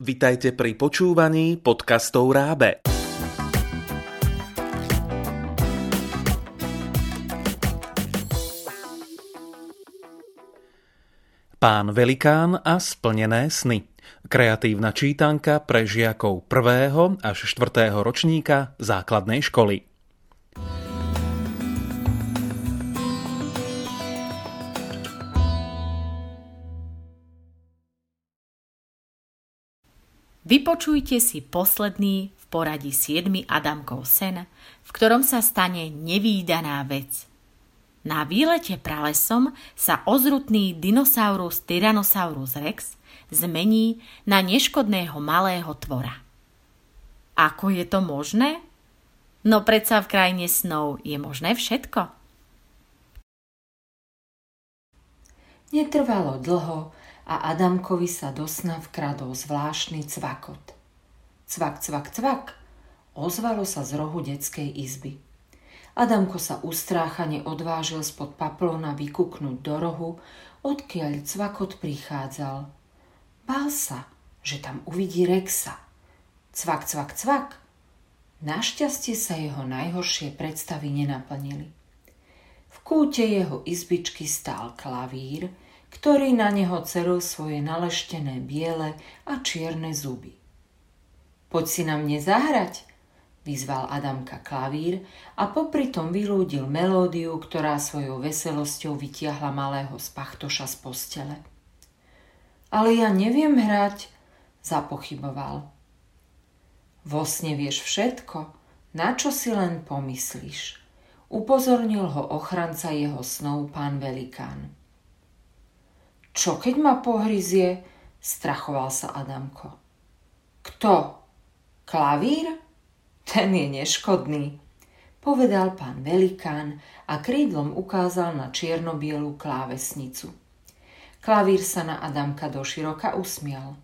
Vitajte pri počúvaní podcastov Rábe. Pán Velikán a splnené sny. Kreatívna čítanka pre žiakov 1. až 4. ročníka základnej školy. Vypočujte si posledný v poradí 7 Adamkov sen, v ktorom sa stane nevýdaná vec – na výlete pralesom sa ozrutný dinosaurus Tyrannosaurus rex zmení na neškodného malého tvora. Ako je to možné? No predsa v krajine snov je možné všetko. Netrvalo dlho a Adamkovi sa do sna vkradol zvláštny cvakot. Cvak, cvak, cvak, ozvalo sa z rohu detskej izby. Adamko sa ustráchane odvážil spod paplona vykuknúť do rohu, odkiaľ cvakot prichádzal. Bál sa, že tam uvidí Rexa. Cvak, cvak, cvak. Našťastie sa jeho najhoršie predstavy nenaplnili. V kúte jeho izbičky stál klavír, ktorý na neho ceril svoje naleštené biele a čierne zuby. Poď si na mne zahrať, vyzval Adamka klavír a popri tom vylúdil melódiu, ktorá svojou veselosťou vytiahla malého spachtoša z postele. Ale ja neviem hrať, zapochyboval. Vo sne vieš všetko, na čo si len pomyslíš. Upozornil ho ochranca jeho snov pán Velikán. Čo keď ma pohryzie? Strachoval sa Adamko. Kto? Klavír? Ten je neškodný, povedal pán Velikán a krídlom ukázal na čiernobielú klávesnicu. Klavír sa na Adamka doširoka usmial.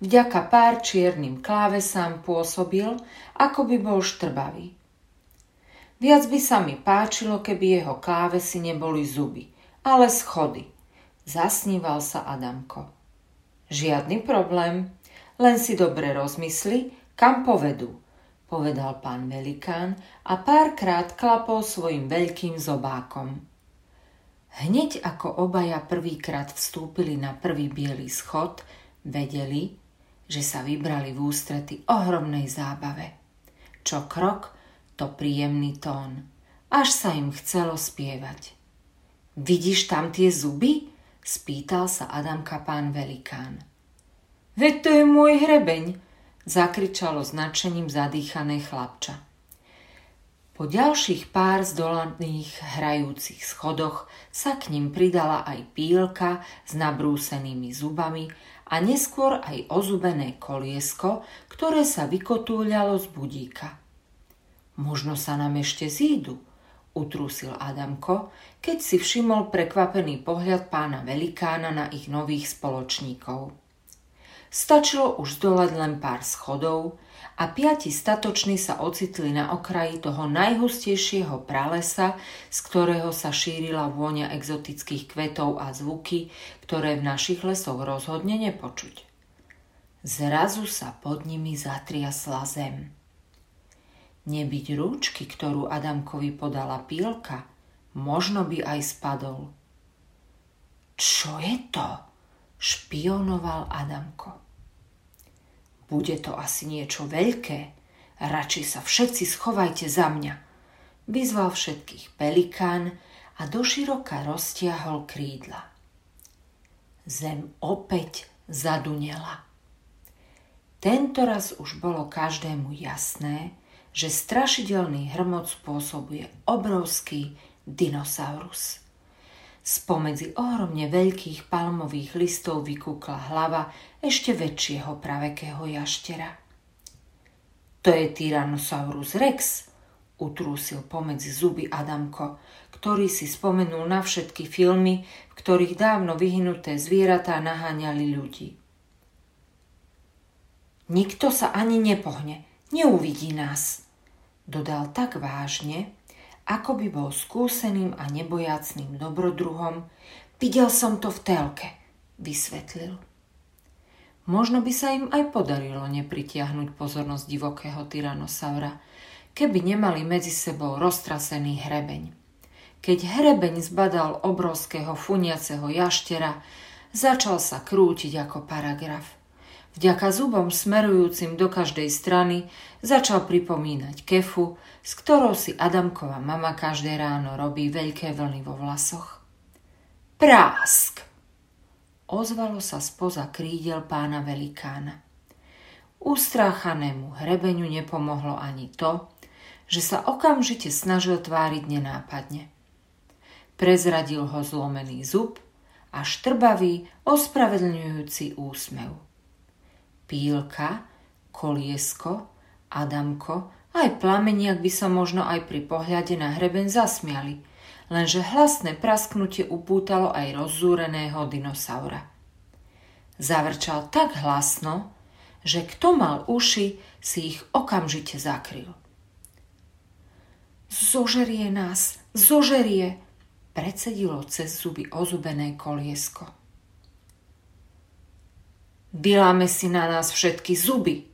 Vďaka pár čiernym klávesám pôsobil, ako by bol štrbavý. Viac by sa mi páčilo, keby jeho klávesy neboli zuby, ale schody. Zasníval sa Adamko. Žiadny problém, len si dobre rozmysli, kam povedú povedal pán Velikán a párkrát klapol svojim veľkým zobákom. Hneď ako obaja prvýkrát vstúpili na prvý biely schod, vedeli, že sa vybrali v ústrety ohromnej zábave. Čo krok, to príjemný tón. Až sa im chcelo spievať. Vidíš tam tie zuby? Spýtal sa Adamka pán Velikán. Veď to je môj hrebeň, zakričalo značením zadýchané chlapča. Po ďalších pár zdolaných hrajúcich schodoch sa k ním pridala aj pílka s nabrúsenými zubami a neskôr aj ozubené koliesko, ktoré sa vykotúľalo z budíka. Možno sa nám ešte zídu, utrúsil Adamko, keď si všimol prekvapený pohľad pána Velikána na ich nových spoločníkov. Stačilo už zdolať len pár schodov a piati statoční sa ocitli na okraji toho najhustejšieho pralesa, z ktorého sa šírila vôňa exotických kvetov a zvuky, ktoré v našich lesoch rozhodne nepočuť. Zrazu sa pod nimi zatriasla zem. Nebyť rúčky, ktorú Adamkovi podala pílka, možno by aj spadol. Čo je to? špionoval Adamko. Bude to asi niečo veľké, radšej sa všetci schovajte za mňa. Vyzval všetkých pelikán a doširoka roztiahol krídla. Zem opäť zadunela. Tento raz už bolo každému jasné, že strašidelný hrmot spôsobuje obrovský dinosaurus. Spomedzi ohromne veľkých palmových listov vykúkla hlava ešte väčšieho pravekého jaštera. To je Tyrannosaurus rex, utrúsil pomedzi zuby Adamko, ktorý si spomenul na všetky filmy, v ktorých dávno vyhnuté zvieratá naháňali ľudí. Nikto sa ani nepohne, neuvidí nás, dodal tak vážne, ako by bol skúseným a nebojacným dobrodruhom, videl som to v telke, vysvetlil. Možno by sa im aj podarilo nepritiahnuť pozornosť divokého tyranosaura, keby nemali medzi sebou roztrasený hrebeň. Keď hrebeň zbadal obrovského funiaceho jaštera, začal sa krútiť ako paragraf. Vďaka zubom smerujúcim do každej strany začal pripomínať kefu, s ktorou si Adamková mama každé ráno robí veľké vlny vo vlasoch. Prásk! ozvalo sa spoza krídel pána velikána. Ustráchanému hrebeniu nepomohlo ani to, že sa okamžite snažil tváriť nenápadne. Prezradil ho zlomený zub a štrbavý, ospravedlňujúci úsmev. Pílka, koliesko, Adamko, aj plameniak by sa možno aj pri pohľade na hreben zasmiali – lenže hlasné prasknutie upútalo aj rozzúreného dinosaura. Zavrčal tak hlasno, že kto mal uši, si ich okamžite zakryl. Zožerie nás, zožerie, predsedilo cez zuby ozubené koliesko. Dyláme si na nás všetky zuby,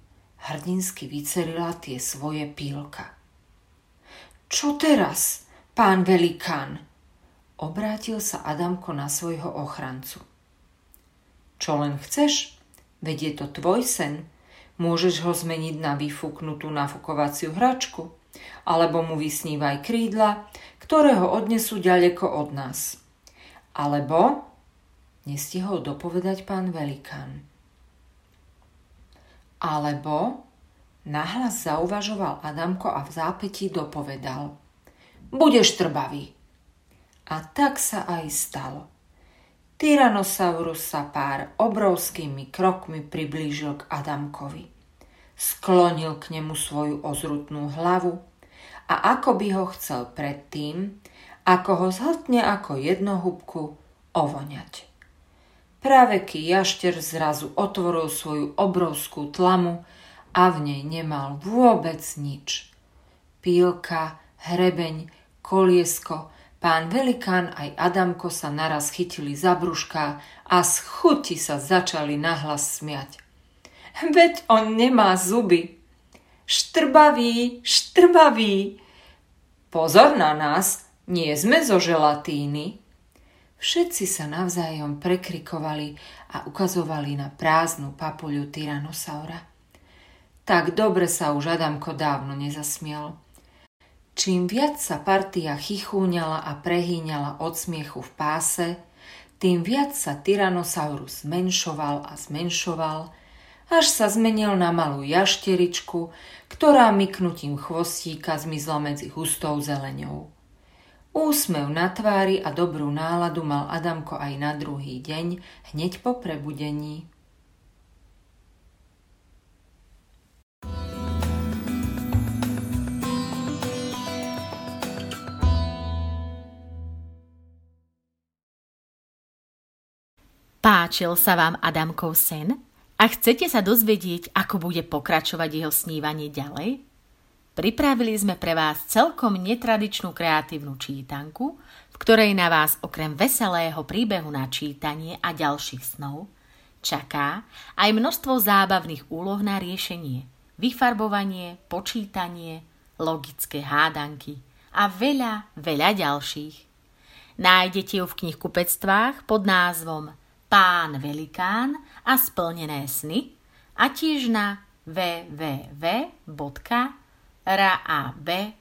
hrdinsky vycerila tie svoje pílka. Čo teraz? Pán velikán, obrátil sa Adamko na svojho ochrancu. Čo len chceš? Veď je to tvoj sen. Môžeš ho zmeniť na vyfúknutú nafukovaciu hračku, alebo mu vysnívaj krídla, ktoré ho odnesú ďaleko od nás. Alebo, nestihol dopovedať pán velikán. Alebo, nahlas zauvažoval Adamko a v zápätí dopovedal – budeš trbavý. A tak sa aj stalo. Tyrannosaurus sa pár obrovskými krokmi priblížil k Adamkovi. Sklonil k nemu svoju ozrutnú hlavu a ako by ho chcel predtým, ako ho zhltne ako jednohubku, ovoňať. Práveký jašter zrazu otvoril svoju obrovskú tlamu a v nej nemal vôbec nič. Pílka, hrebeň, koliesko, pán Velikán aj Adamko sa naraz chytili za brúška a z chuti sa začali nahlas smiať. Veď on nemá zuby. Štrbavý, štrbavý. Pozor na nás, nie sme zo želatíny. Všetci sa navzájom prekrikovali a ukazovali na prázdnu papuľu Tyrannosaura. Tak dobre sa už Adamko dávno nezasmial. Čím viac sa partia chichúňala a prehýňala od smiechu v páse, tým viac sa Tyrannosaurus zmenšoval a zmenšoval, až sa zmenil na malú jašteričku, ktorá myknutím chvostíka zmizla medzi hustou zeleňou. Úsmev na tvári a dobrú náladu mal Adamko aj na druhý deň, hneď po prebudení. Páčil sa vám Adamkov sen? A chcete sa dozvedieť, ako bude pokračovať jeho snívanie ďalej? Pripravili sme pre vás celkom netradičnú kreatívnu čítanku, v ktorej na vás okrem veselého príbehu na čítanie a ďalších snov čaká aj množstvo zábavných úloh na riešenie, vyfarbovanie, počítanie, logické hádanky a veľa, veľa ďalších. Nájdete ju v knihkupectvách pod názvom Pán Velikán a splnené sny a tiež na www.rab.sk.